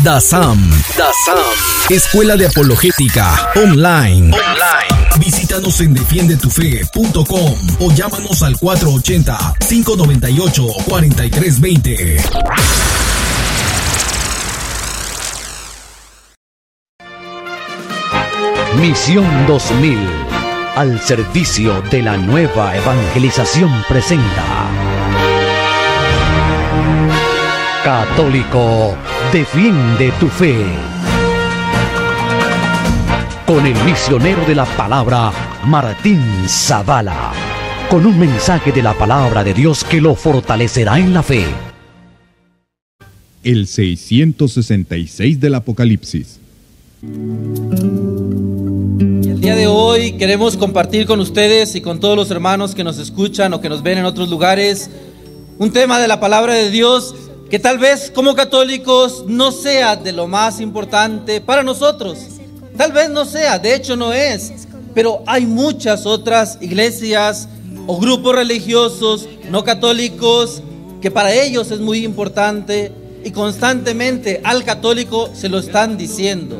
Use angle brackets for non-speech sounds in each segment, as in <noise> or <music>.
DASAM. DASAM. Escuela de Apologética Online. Online. Visítanos en defiendetufe.com o llámanos al 480-598-4320. Misión 2000 al servicio de la nueva evangelización presenta. Católico, defiende tu fe. Con el misionero de la palabra, Martín Zavala. Con un mensaje de la palabra de Dios que lo fortalecerá en la fe. El 666 del Apocalipsis. El día de hoy queremos compartir con ustedes y con todos los hermanos que nos escuchan o que nos ven en otros lugares un tema de la palabra de Dios que tal vez como católicos no sea de lo más importante para nosotros. Tal vez no sea, de hecho no es, pero hay muchas otras iglesias o grupos religiosos no católicos que para ellos es muy importante y constantemente al católico se lo están diciendo.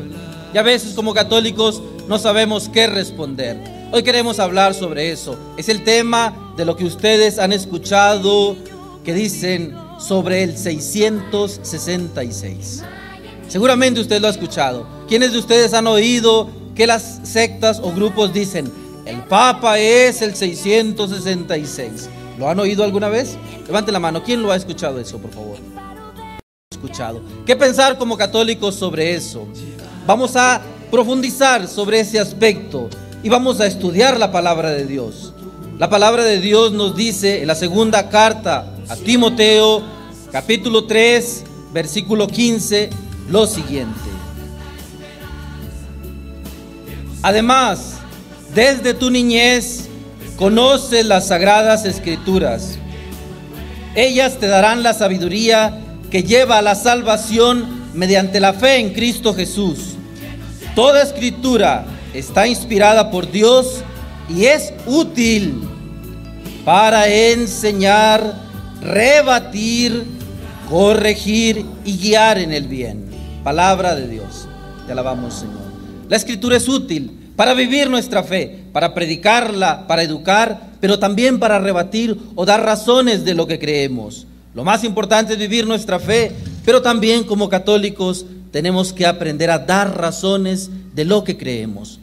Y a veces como católicos no sabemos qué responder. Hoy queremos hablar sobre eso. Es el tema de lo que ustedes han escuchado que dicen sobre el 666. Seguramente usted lo ha escuchado. ¿Quiénes de ustedes han oído que las sectas o grupos dicen, el Papa es el 666? ¿Lo han oído alguna vez? Levante la mano. ¿Quién lo ha escuchado eso, por favor? Escuchado. ¿Qué pensar como católicos sobre eso? Vamos a profundizar sobre ese aspecto y vamos a estudiar la palabra de Dios. La palabra de Dios nos dice en la segunda carta a Timoteo, capítulo 3, versículo 15, lo siguiente. Además, desde tu niñez conoces las sagradas escrituras. Ellas te darán la sabiduría que lleva a la salvación mediante la fe en Cristo Jesús. Toda escritura está inspirada por Dios y es útil para enseñar, rebatir, corregir y guiar en el bien. Palabra de Dios. Te alabamos, Señor. La escritura es útil para vivir nuestra fe, para predicarla, para educar, pero también para rebatir o dar razones de lo que creemos. Lo más importante es vivir nuestra fe, pero también como católicos tenemos que aprender a dar razones de lo que creemos.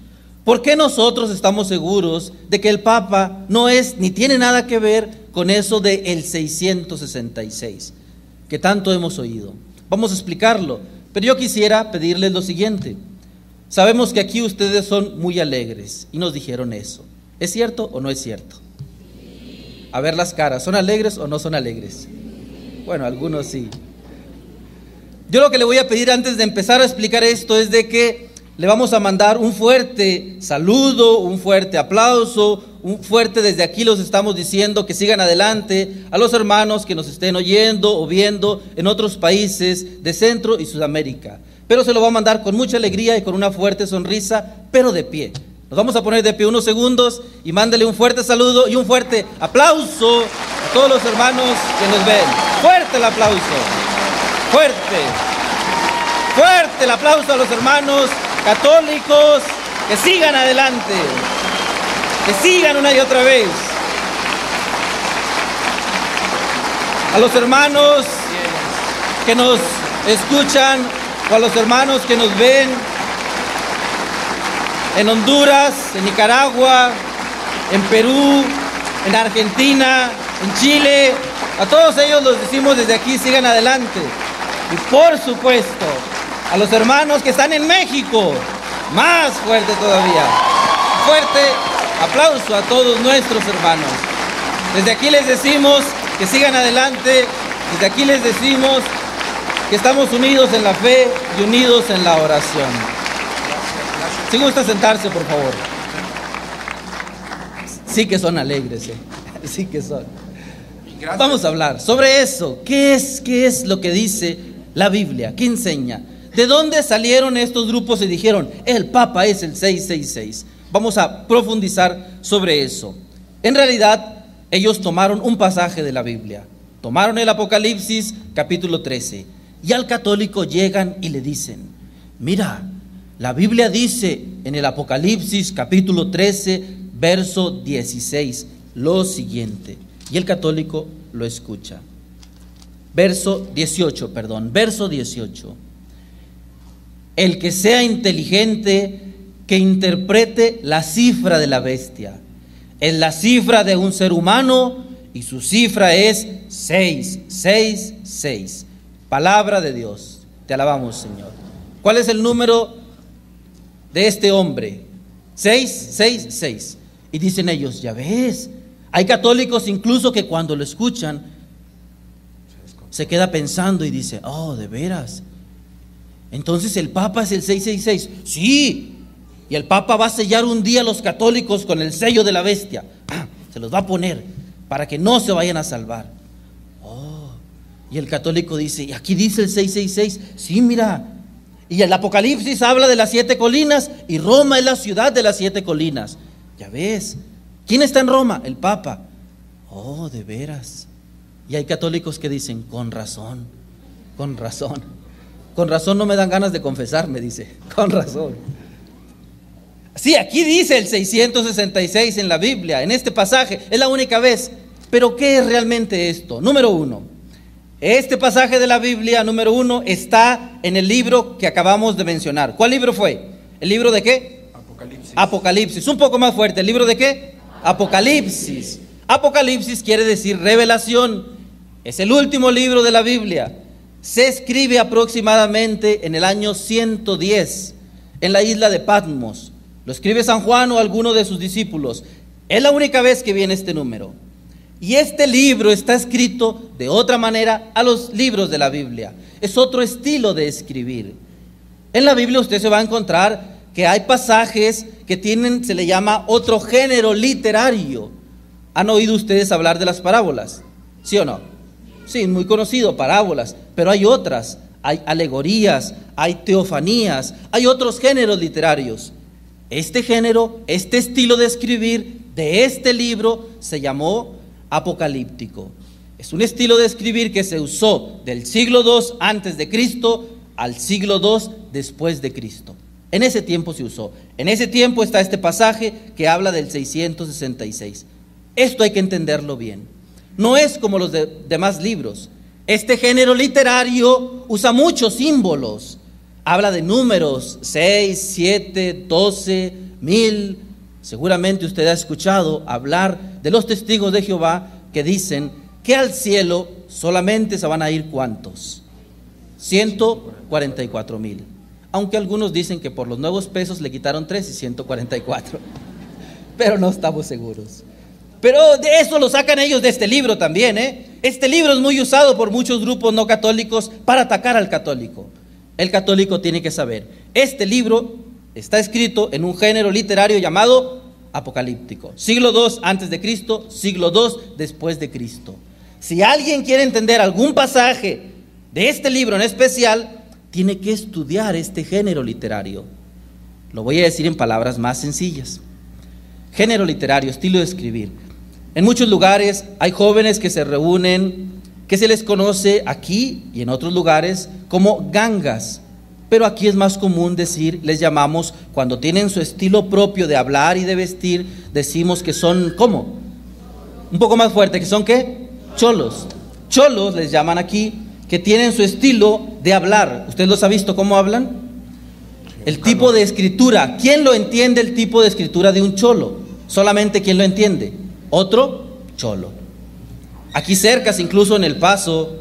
¿Por qué nosotros estamos seguros de que el Papa no es ni tiene nada que ver con eso de el 666 que tanto hemos oído? Vamos a explicarlo, pero yo quisiera pedirles lo siguiente. Sabemos que aquí ustedes son muy alegres y nos dijeron eso. ¿Es cierto o no es cierto? A ver las caras, ¿son alegres o no son alegres? Bueno, algunos sí. Yo lo que le voy a pedir antes de empezar a explicar esto es de que le vamos a mandar un fuerte saludo, un fuerte aplauso, un fuerte desde aquí los estamos diciendo que sigan adelante a los hermanos que nos estén oyendo o viendo en otros países de Centro y Sudamérica. Pero se lo va a mandar con mucha alegría y con una fuerte sonrisa, pero de pie. Nos vamos a poner de pie unos segundos y mándale un fuerte saludo y un fuerte aplauso a todos los hermanos que nos ven. Fuerte el aplauso. Fuerte. Fuerte el aplauso a los hermanos católicos que sigan adelante. Que sigan una y otra vez. A los hermanos que nos escuchan o a los hermanos que nos ven en Honduras, en Nicaragua, en Perú, en Argentina, en Chile. A todos ellos los decimos desde aquí, sigan adelante. Y por supuesto, a los hermanos que están en México, más fuerte todavía. Fuerte aplauso a todos nuestros hermanos. Desde aquí les decimos que sigan adelante. Desde aquí les decimos que estamos unidos en la fe y unidos en la oración. Si gusta sentarse, por favor. Sí que son alegres, ¿eh? <laughs> sí que son. Vamos a hablar sobre eso. ¿Qué es, ¿Qué es lo que dice la Biblia? ¿Qué enseña? ¿De dónde salieron estos grupos y dijeron, el Papa es el 666? Vamos a profundizar sobre eso. En realidad, ellos tomaron un pasaje de la Biblia. Tomaron el Apocalipsis capítulo 13 Y al católico llegan y le dicen, mira, la Biblia dice en el Apocalipsis capítulo 13, verso 16, lo siguiente. Y el católico lo escucha. Verso 18, perdón, verso 18. El que sea inteligente, que interprete la cifra de la bestia. Es la cifra de un ser humano y su cifra es 6, 6, 6. Palabra de Dios. Te alabamos, Señor. ¿Cuál es el número de este hombre? 6, 6, 6. Y dicen ellos, ya ves, hay católicos incluso que cuando lo escuchan se queda pensando y dice, oh, de veras. Entonces el Papa es el 666. Sí. Y el Papa va a sellar un día a los católicos con el sello de la bestia. Ah, se los va a poner para que no se vayan a salvar. Oh. Y el católico dice, ¿y aquí dice el 666? Sí, mira. Y el Apocalipsis habla de las siete colinas y Roma es la ciudad de las siete colinas. Ya ves. ¿Quién está en Roma? El Papa. Oh, de veras. Y hay católicos que dicen, con razón, con razón. Con razón no me dan ganas de confesar, me dice, <laughs> con razón. Sí, aquí dice el 666 en la Biblia, en este pasaje, es la única vez. Pero ¿qué es realmente esto? Número uno, este pasaje de la Biblia, número uno, está en el libro que acabamos de mencionar. ¿Cuál libro fue? ¿El libro de qué? Apocalipsis. Apocalipsis. Un poco más fuerte. ¿El libro de qué? Apocalipsis. Apocalipsis quiere decir revelación. Es el último libro de la Biblia. Se escribe aproximadamente en el año 110 en la isla de Patmos. Lo escribe San Juan o alguno de sus discípulos. Es la única vez que viene este número. Y este libro está escrito de otra manera a los libros de la Biblia. Es otro estilo de escribir. En la Biblia usted se va a encontrar que hay pasajes que tienen, se le llama otro género literario. ¿Han oído ustedes hablar de las parábolas? ¿Sí o no? Sí, muy conocido, parábolas, pero hay otras, hay alegorías, hay teofanías, hay otros géneros literarios. Este género, este estilo de escribir de este libro se llamó apocalíptico. Es un estilo de escribir que se usó del siglo II antes de Cristo al siglo II después de Cristo. En ese tiempo se usó. En ese tiempo está este pasaje que habla del 666. Esto hay que entenderlo bien no es como los demás libros. Este género literario usa muchos símbolos. Habla de números, 6, 7, 12, mil. Seguramente usted ha escuchado hablar de los testigos de Jehová que dicen que al cielo solamente se van a ir cuántos? 144 mil. Aunque algunos dicen que por los nuevos pesos le quitaron 3 y 144. <laughs> Pero no estamos seguros. Pero de eso lo sacan ellos de este libro también. ¿eh? Este libro es muy usado por muchos grupos no católicos para atacar al católico. El católico tiene que saber, este libro está escrito en un género literario llamado apocalíptico. Siglo II antes de Cristo, siglo II después de Cristo. Si alguien quiere entender algún pasaje de este libro en especial, tiene que estudiar este género literario. Lo voy a decir en palabras más sencillas. Género literario, estilo de escribir. En muchos lugares hay jóvenes que se reúnen, que se les conoce aquí y en otros lugares como gangas. Pero aquí es más común decir, les llamamos, cuando tienen su estilo propio de hablar y de vestir, decimos que son, ¿cómo? Un poco más fuerte, que son qué? Cholos. Cholos les llaman aquí, que tienen su estilo de hablar. ¿Usted los ha visto cómo hablan? El tipo de escritura. ¿Quién lo entiende el tipo de escritura de un cholo? Solamente quien lo entiende. Otro, Cholo. Aquí cerca, incluso en El Paso,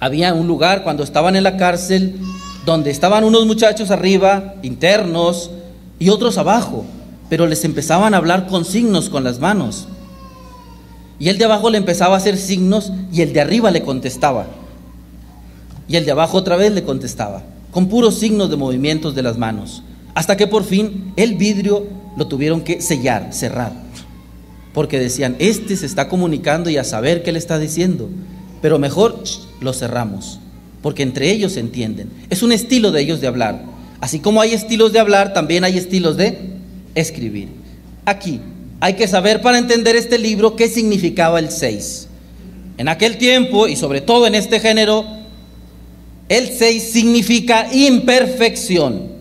había un lugar cuando estaban en la cárcel donde estaban unos muchachos arriba, internos, y otros abajo, pero les empezaban a hablar con signos con las manos. Y el de abajo le empezaba a hacer signos y el de arriba le contestaba. Y el de abajo otra vez le contestaba, con puros signos de movimientos de las manos. Hasta que por fin el vidrio lo tuvieron que sellar, cerrar porque decían, este se está comunicando y a saber qué le está diciendo, pero mejor lo cerramos, porque entre ellos se entienden. Es un estilo de ellos de hablar. Así como hay estilos de hablar, también hay estilos de escribir. Aquí hay que saber para entender este libro qué significaba el 6. En aquel tiempo, y sobre todo en este género, El 6 significa imperfección.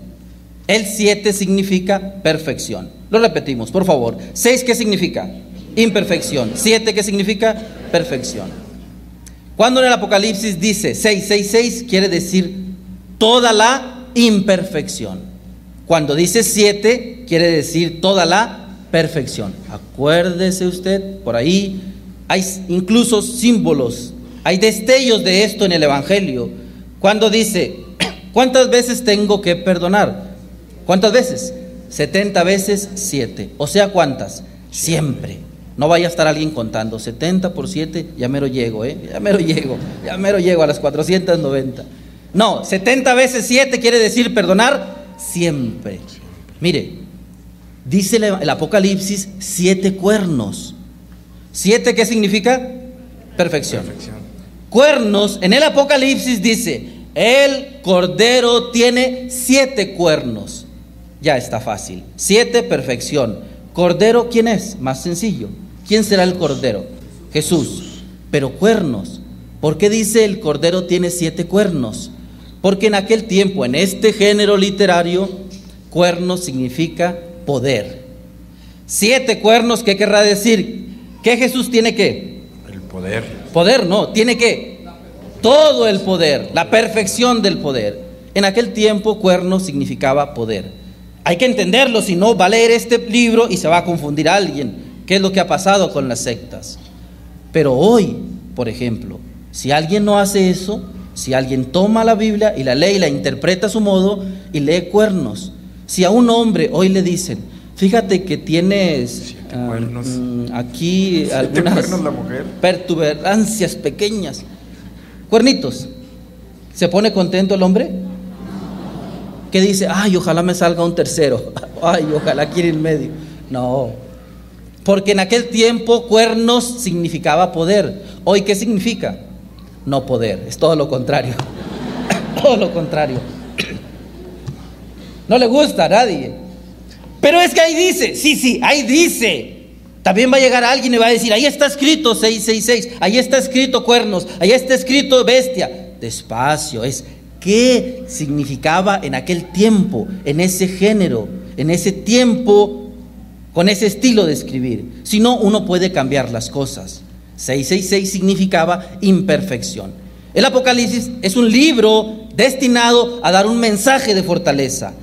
El 7 significa perfección. Lo repetimos, por favor. 6, ¿qué significa? Imperfección. 7, ¿qué significa? Perfección. Cuando en el Apocalipsis dice 666, quiere decir toda la imperfección. Cuando dice 7, quiere decir toda la perfección. Acuérdese usted, por ahí hay incluso símbolos, hay destellos de esto en el Evangelio. Cuando dice, <clears throat> ¿cuántas veces tengo que perdonar? ¿Cuántas veces? 70 veces 7. O sea, ¿cuántas? Siempre. No vaya a estar alguien contando. 70 por 7, ya mero llego, ¿eh? Ya mero llego. Ya mero llego a las 490. No, 70 veces 7 quiere decir perdonar siempre. Mire, dice el Apocalipsis siete cuernos. ¿Siete qué significa? Perfección. Cuernos, en el Apocalipsis dice, el cordero tiene siete cuernos. Ya está fácil. Siete, perfección. Cordero, ¿quién es? Más sencillo. ¿Quién será el cordero? Jesús. Pero cuernos. ¿Por qué dice el cordero tiene siete cuernos? Porque en aquel tiempo, en este género literario, cuernos significa poder. Siete cuernos, ¿qué querrá decir? ¿Qué Jesús tiene que? El poder. Poder, no, tiene que todo el poder, la perfección del poder. En aquel tiempo, cuernos significaba poder. Hay que entenderlo, si no va a leer este libro y se va a confundir a alguien. ¿Qué es lo que ha pasado con las sectas? Pero hoy, por ejemplo, si alguien no hace eso, si alguien toma la Biblia y la lee y la interpreta a su modo y lee cuernos, si a un hombre hoy le dicen, fíjate que tienes ah, mm, aquí algunas perturbancias pequeñas, cuernitos, ¿se pone contento el hombre? Que dice, ay, ojalá me salga un tercero, <laughs> ay, ojalá quiera en medio. No, porque en aquel tiempo cuernos significaba poder. Hoy, ¿qué significa? No poder, es todo lo contrario. <laughs> todo lo contrario. no le gusta a nadie. Pero es que ahí dice, sí, sí, ahí dice. También va a llegar alguien y va a decir, ahí está escrito 666, ahí está escrito cuernos, ahí está escrito bestia. Despacio, es qué significaba en aquel tiempo, en ese género, en ese tiempo, con ese estilo de escribir. Si no, uno puede cambiar las cosas. 666 significaba imperfección. El Apocalipsis es un libro destinado a dar un mensaje de fortaleza.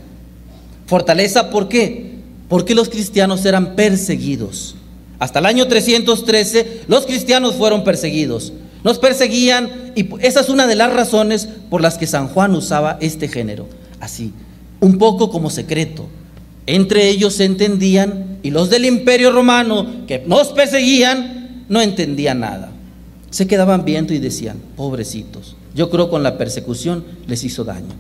Fortaleza, ¿por qué? Porque los cristianos eran perseguidos. Hasta el año 313 los cristianos fueron perseguidos. Nos perseguían y esa es una de las razones por las que San Juan usaba este género, así, un poco como secreto. Entre ellos se entendían y los del imperio romano que nos perseguían no entendían nada. Se quedaban viendo y decían, pobrecitos, yo creo con la persecución les hizo daño,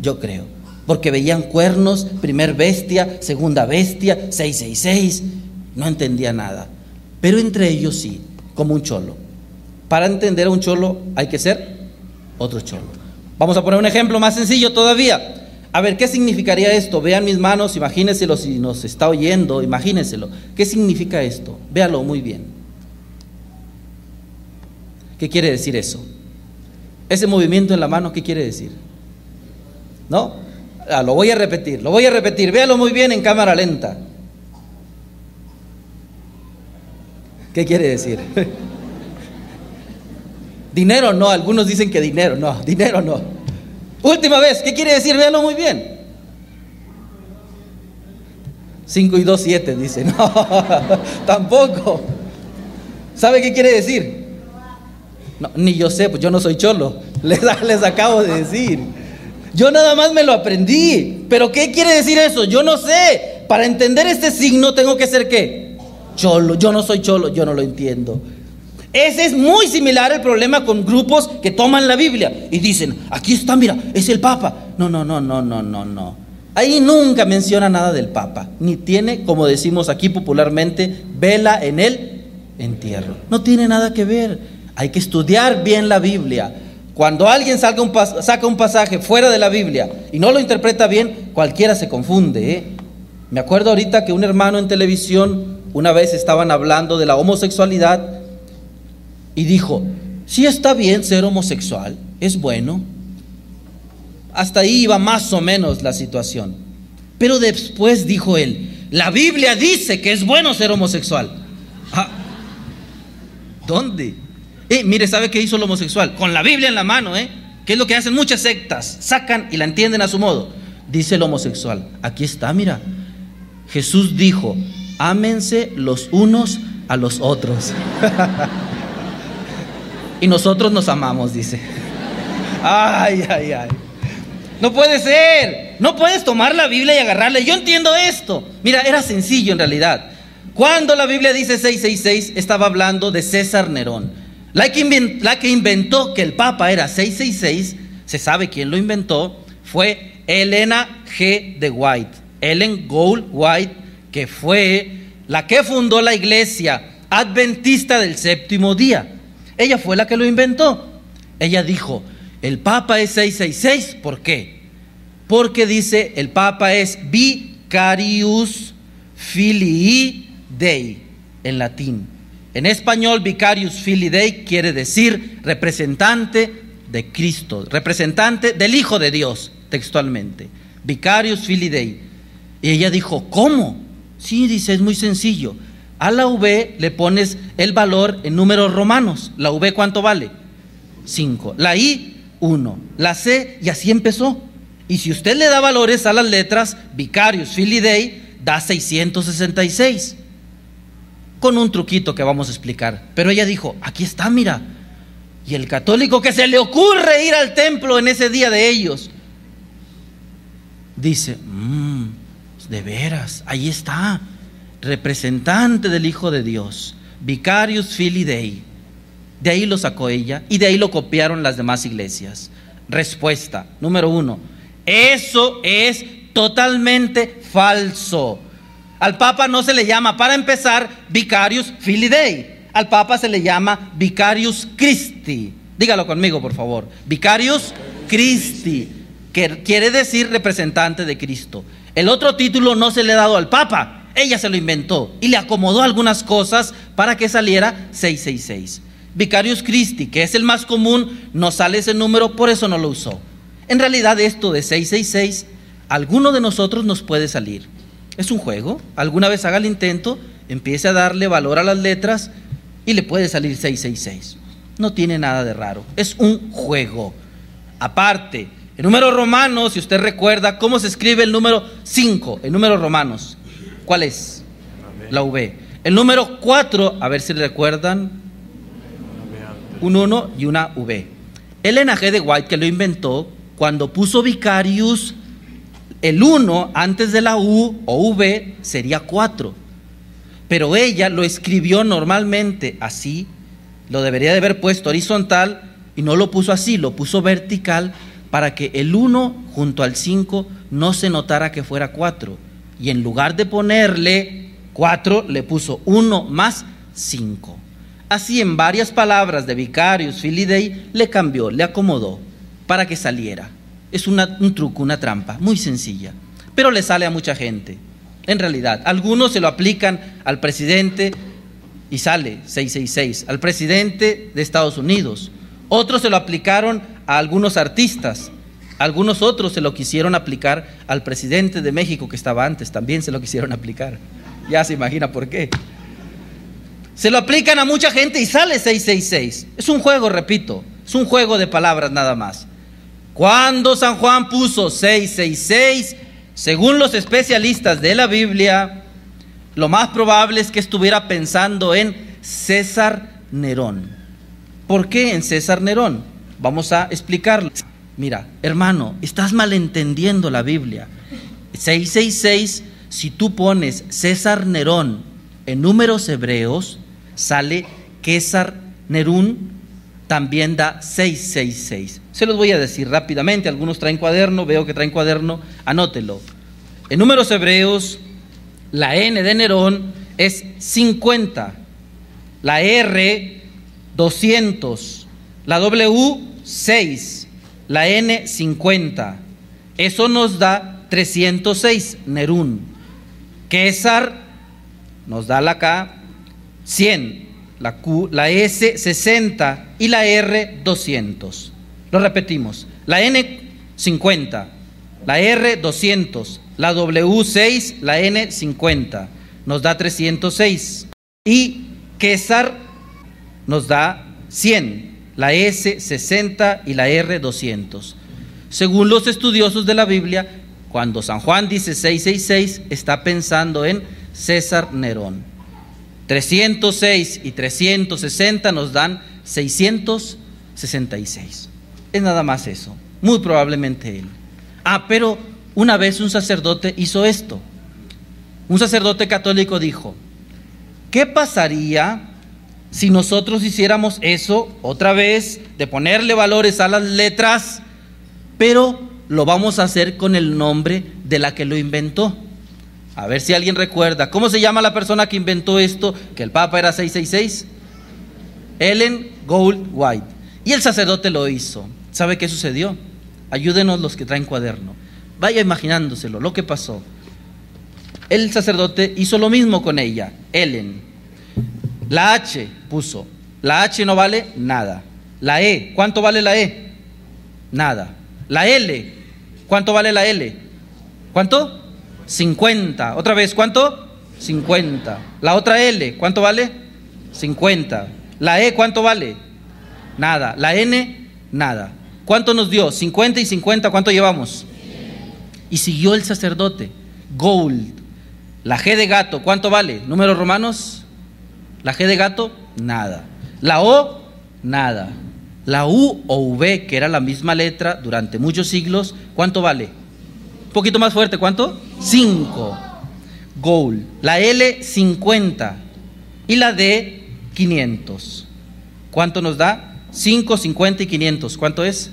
yo creo, porque veían cuernos, primer bestia, segunda bestia, 666, no entendía nada. Pero entre ellos sí, como un cholo. Para entender a un cholo hay que ser otro cholo. Vamos a poner un ejemplo más sencillo todavía. A ver, ¿qué significaría esto? Vean mis manos, imagínenselo si nos está oyendo, imagínenselo. ¿Qué significa esto? Véalo muy bien. ¿Qué quiere decir eso? Ese movimiento en la mano, ¿qué quiere decir? ¿No? Ah, lo voy a repetir, lo voy a repetir. Véalo muy bien en cámara lenta. ¿Qué quiere decir? <laughs> Dinero no, algunos dicen que dinero, no, <laughs> dinero no. Última vez, ¿qué quiere decir? Véalo muy bien. 5 y 2, 7, dice. <laughs> No, tampoco. ¿Sabe qué quiere decir? No, ni yo sé, pues yo no soy cholo. <laughs> Les, les acabo de decir. Yo nada más me lo aprendí. Pero ¿qué quiere decir eso? Yo no sé. Para entender este signo tengo que ser qué? Cholo. Yo no soy cholo, yo no lo entiendo. Ese es muy similar el problema con grupos que toman la Biblia y dicen, aquí está, mira, es el Papa. No, no, no, no, no, no, no. Ahí nunca menciona nada del Papa, ni tiene, como decimos aquí popularmente, vela en el entierro. No tiene nada que ver. Hay que estudiar bien la Biblia. Cuando alguien saca un pasaje fuera de la Biblia y no lo interpreta bien, cualquiera se confunde. ¿eh? Me acuerdo ahorita que un hermano en televisión, una vez estaban hablando de la homosexualidad y dijo, si está bien ser homosexual, es bueno. hasta ahí iba más o menos la situación. Pero después dijo él, la Biblia dice que es bueno ser homosexual. Ah, ¿Dónde? Eh, mire, ¿sabe qué hizo el homosexual? Con la Biblia en la mano, ¿eh? ¿Qué es lo que hacen muchas sectas? Sacan y la entienden a su modo. Dice el homosexual, aquí está, mira. Jesús dijo, ámense los unos a los otros. <laughs> y nosotros nos amamos, dice. ay, ay, ay. No puede ser. No puedes tomar la Biblia y agarrarla. Yo entiendo esto. Mira, era sencillo en realidad. Cuando la Biblia dice 666, estaba hablando de César Nerón. La que, inventó, la que inventó que el Papa era 666, se sabe quién lo inventó, fue Elena G. de White. Ellen Gould White, que fue la que fundó la iglesia adventista del séptimo día. Ella fue la que lo inventó. Ella dijo, el Papa es 666, ¿por qué? Porque dice, el Papa es Vicarius Filii Dei en latín. En español, Vicarius Filii Dei quiere decir representante de Cristo, representante del Hijo de Dios, textualmente. Vicarius Filii Dei. Y ella dijo, ¿cómo? Sí, dice, es muy sencillo. A la V le pones el valor en números romanos. ¿La V cuánto vale? 5. La I, 1. La C, y así empezó. Y si usted le da valores a las letras, Vicarius Filii Dei da 666. Con un truquito que vamos a explicar. Pero ella dijo, aquí está, mira. Y el católico que se le ocurre ir al templo en ese día de ellos, dice, mmm, de veras, ahí está, representante del Hijo de Dios, Vicarius Filii Dei. De ahí lo sacó ella y de ahí lo copiaron las demás iglesias. Respuesta, número uno, eso es totalmente falso. Al Papa no se le llama, para empezar, Vicarius Filii Dei. Al Papa se le llama Vicarius Christi. Dígalo conmigo, por favor. Vicarius Christi, que quiere decir representante de Cristo. El otro título no se le ha dado al Papa, ella se lo inventó y le acomodó algunas cosas para que saliera 666. Vicarius Christi, que es el más común, no sale ese número, por eso no lo usó. En realidad esto de 666, alguno de nosotros nos puede salir. Es un juego, alguna vez haga el intento, empiece a darle valor a las letras y le puede salir 666. No tiene nada de raro, es un juego. Aparte, el número romano, si usted recuerda, ¿cómo se escribe el número 5? El número romanos. ¿Cuál es? La V. El número 4, a ver si recuerdan, un 1 y una V. Elena G. de White, que lo inventó, cuando puso vicarius, el 1 antes de la U o V sería 4. Pero ella lo escribió normalmente así, lo debería de haber puesto horizontal y no lo puso así, lo puso vertical para que el 1 junto al 5 no se notara que fuera 4. Y en lugar de ponerle 4, le puso 1 más 5. Así en varias palabras de Vicarius Filidei le cambió, le acomodó para que saliera. Es un truco, una trampa, muy sencilla. Pero le sale a mucha gente. En realidad, algunos se lo aplican al presidente y sale 666, al presidente de Estados Unidos. Otros se lo aplicaron a algunos artistas. Algunos otros se lo quisieron aplicar al presidente de México que estaba antes, también se lo quisieron aplicar. Ya se imagina por qué. Se lo aplican a mucha gente y sale 666. Es un juego, repito, es un juego de palabras nada más. Cuando San Juan puso 666, según los especialistas de la Biblia, lo más probable es que estuviera pensando en César Nerón. ¿Por qué en César Nerón? Vamos a explicarlo. Mira, hermano, estás malentendiendo la Biblia. 666, si tú pones César Nerón en números hebreos, sale César Nerún, también da 666. Se los voy a decir rápidamente, algunos traen cuaderno, veo que traen cuaderno, anótelo. En números hebreos, la N de Nerón es 50, la R 200, la W 6, la N 50. Eso nos da 306, Nerún. César nos da la K 100, la Q, la S 60 y la R 200. Lo repetimos. La N 50. La R, 200. La W, 6. La N, 50. Nos da 306. Y Quesar nos da 100. La S, 60. Y la R, 200. Según los estudiosos de la Biblia, cuando San Juan dice 666, está pensando en César Nerón. 306 y 360 nos dan 666. Es nada más eso. Muy probablemente él. Ah, pero una vez un sacerdote hizo esto. Un sacerdote católico dijo, ¿qué pasaría si nosotros hiciéramos eso otra vez, de ponerle valores a las letras, pero lo vamos a hacer con el nombre de la que lo inventó? A ver si alguien recuerda. ¿Cómo se llama la persona que inventó esto? Que el Papa era 666. Ellen Gold White. Y el sacerdote lo hizo. ¿Sabe qué sucedió? Ayúdenos los que traen cuaderno. Vaya imaginándoselo, lo que pasó. El sacerdote hizo lo mismo con ella, Ellen. La H puso. La H no vale nada. La E, ¿cuánto vale la E? Nada. La L, ¿cuánto vale la L? ¿Cuánto? 50. Otra vez, ¿cuánto? 50. La otra L, ¿cuánto vale? 50. La E, ¿cuánto vale? Nada. La N, nada. ¿Cuánto nos dio? 50 y 50, ¿cuánto llevamos? Y siguió el sacerdote. Gold. La G de gato, ¿cuánto vale? Números romanos. La G de gato, nada. La O, nada. La U o V, que era la misma letra durante muchos siglos, ¿cuánto vale? Un poquito más fuerte, ¿cuánto? 5. Gold. La L, 50. Y la D, 500. ¿Cuánto nos da? 5, 50 y 500. ¿Cuánto es?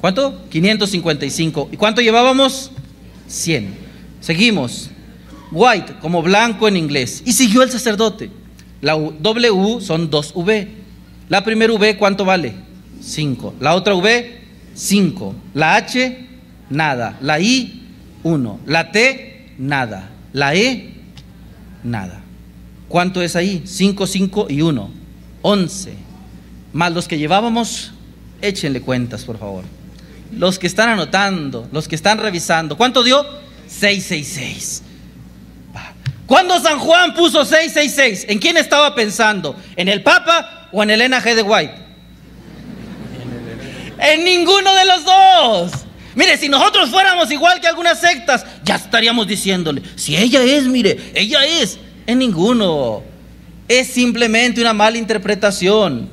¿Cuánto? 555. ¿Y cuánto llevábamos? 100. Seguimos. White, como blanco en inglés. Y siguió el sacerdote. La W son dos V. La primera V, ¿cuánto vale? 5. La otra V, 5. La H, nada. La I, 1. La T, nada. La E, nada. ¿Cuánto es ahí? 5, 5 y 1. 11. Más los que llevábamos, échenle cuentas, por favor. Los que están anotando, los que están revisando. ¿Cuánto dio? 666. ¿Cuándo San Juan puso 666? ¿En quién estaba pensando? ¿En el Papa o en Elena G. de White? En ninguno de los dos. Mire, si nosotros fuéramos igual que algunas sectas, ya estaríamos diciéndole, si ella es, mire, ella es. En ninguno. Es simplemente una mala interpretación.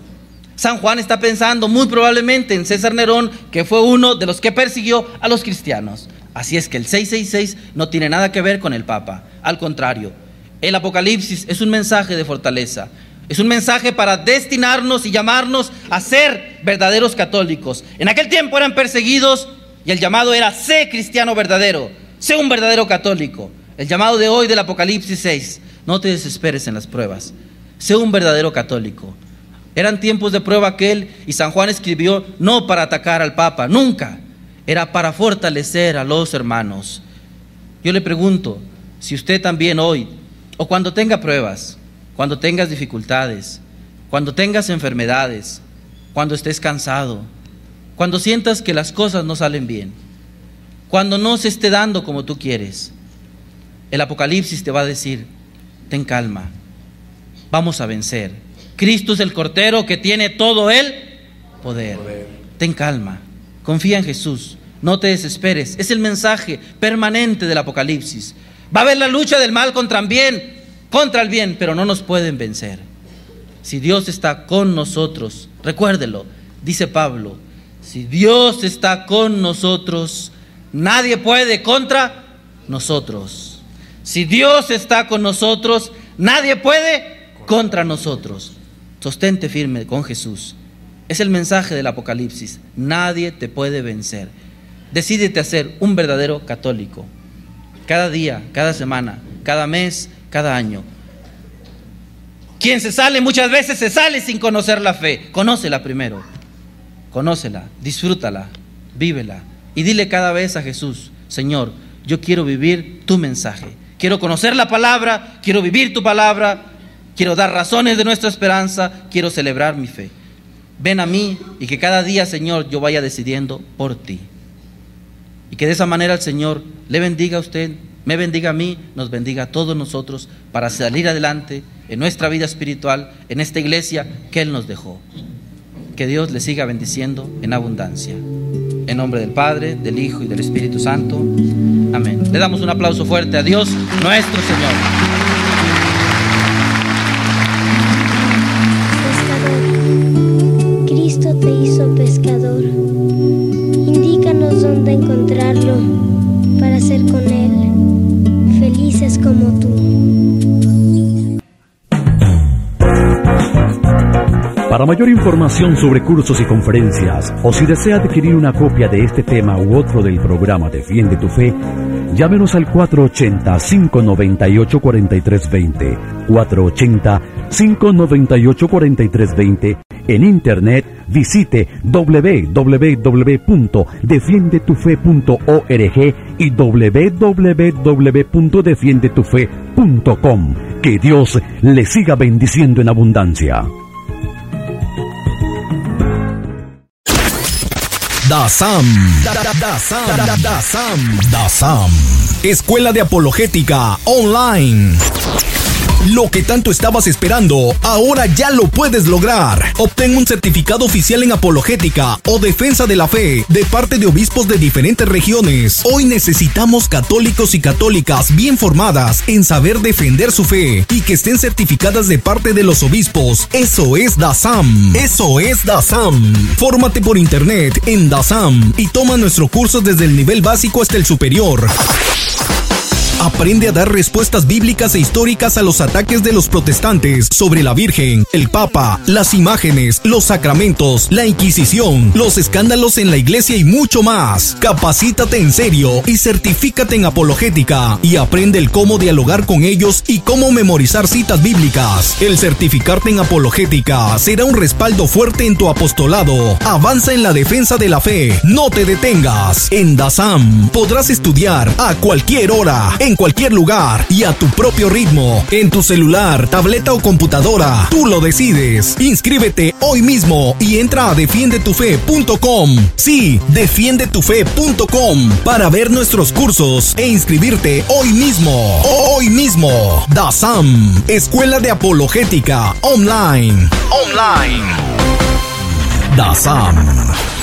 San Juan está pensando muy probablemente en César Nerón, que fue uno de los que persiguió a los cristianos. Así es que el 666 no tiene nada que ver con el Papa. Al contrario, el Apocalipsis es un mensaje de fortaleza. Es un mensaje para destinarnos y llamarnos a ser verdaderos católicos. En aquel tiempo eran perseguidos y el llamado era sé cristiano verdadero, sé un verdadero católico. El llamado de hoy del Apocalipsis 6, no te desesperes en las pruebas, sé un verdadero católico. Eran tiempos de prueba aquel y San Juan escribió no para atacar al Papa, nunca. Era para fortalecer a los hermanos. Yo le pregunto, si usted también hoy, o cuando tenga pruebas, cuando tengas dificultades, cuando tengas enfermedades, cuando estés cansado, cuando sientas que las cosas no salen bien, cuando no se esté dando como tú quieres, el Apocalipsis te va a decir, ten calma, vamos a vencer. Cristo es el Cordero que tiene todo el poder. Ten calma, confía en Jesús, no te desesperes. Es el mensaje permanente del Apocalipsis. Va a haber la lucha del mal contra el bien, contra el bien, pero no nos pueden vencer. Si Dios está con nosotros, recuérdelo, dice Pablo, si Dios está con nosotros, nadie puede contra nosotros. Si Dios está con nosotros, nadie puede contra nosotros. Sostente firme con Jesús. Es el mensaje del Apocalipsis. Nadie te puede vencer. Decídete a ser un verdadero católico. Cada día, cada semana, cada mes, cada año. Quien se sale muchas veces se sale sin conocer la fe. Conócela primero. Conócela, disfrútala, vívela. Y dile cada vez a Jesús, Señor, yo quiero vivir tu mensaje. Quiero conocer la palabra, quiero vivir tu palabra, quiero dar razones de nuestra esperanza, quiero celebrar mi fe. Ven a mí y que cada día, Señor, yo vaya decidiendo por ti. Y que de esa manera el Señor le bendiga a usted, me bendiga a mí, nos bendiga a todos nosotros para salir adelante en nuestra vida espiritual, en esta iglesia que Él nos dejó. Que Dios le siga bendiciendo en abundancia. En nombre del Padre, del Hijo y del Espíritu Santo. Amén. Le damos un aplauso fuerte a Dios, nuestro Señor. Mayor información sobre cursos y conferencias, o si desea adquirir una copia de este tema u otro del programa Defiende tu Fe, llámenos al 480-598-4320. 480-598-4320. En internet visite www.defiendetufe.org y www.defiendetufe.com. Que Dios le siga bendiciendo en abundancia. DASAM. DASAM. DASAM. DASAM. Escuela de Apologética Online. Lo que tanto estabas esperando, ahora ya lo puedes lograr. Obtén un certificado oficial en apologética o defensa de la fe de parte de obispos de diferentes regiones. Hoy necesitamos católicos y católicas bien formadas en saber defender su fe y que estén certificadas de parte de los obispos. Eso es DASAM. Eso es DASAM. Fórmate por internet en DASAM y toma nuestro curso desde el nivel básico hasta el superior. Aprende a dar respuestas bíblicas e históricas a los ataques de los protestantes sobre la Virgen, el Papa, las imágenes, los sacramentos, la Inquisición, los escándalos en la iglesia y mucho más. Capacítate en serio y certifícate en apologética y aprende el cómo dialogar con ellos y cómo memorizar citas bíblicas. El certificarte en apologética será un respaldo fuerte en tu apostolado. Avanza en la defensa de la fe. No te detengas. En DASAM podrás estudiar a cualquier hora, en cualquier lugar y a tu propio ritmo. En tu celular, tableta o computadora. Tú lo decides. Inscríbete hoy mismo y entra a defiendetufe.com. Sí, defiendetufe.com para ver nuestros cursos e inscribirte hoy mismo. Hoy mismo. DASAM, Escuela de Apologética Online. Online. DASAM.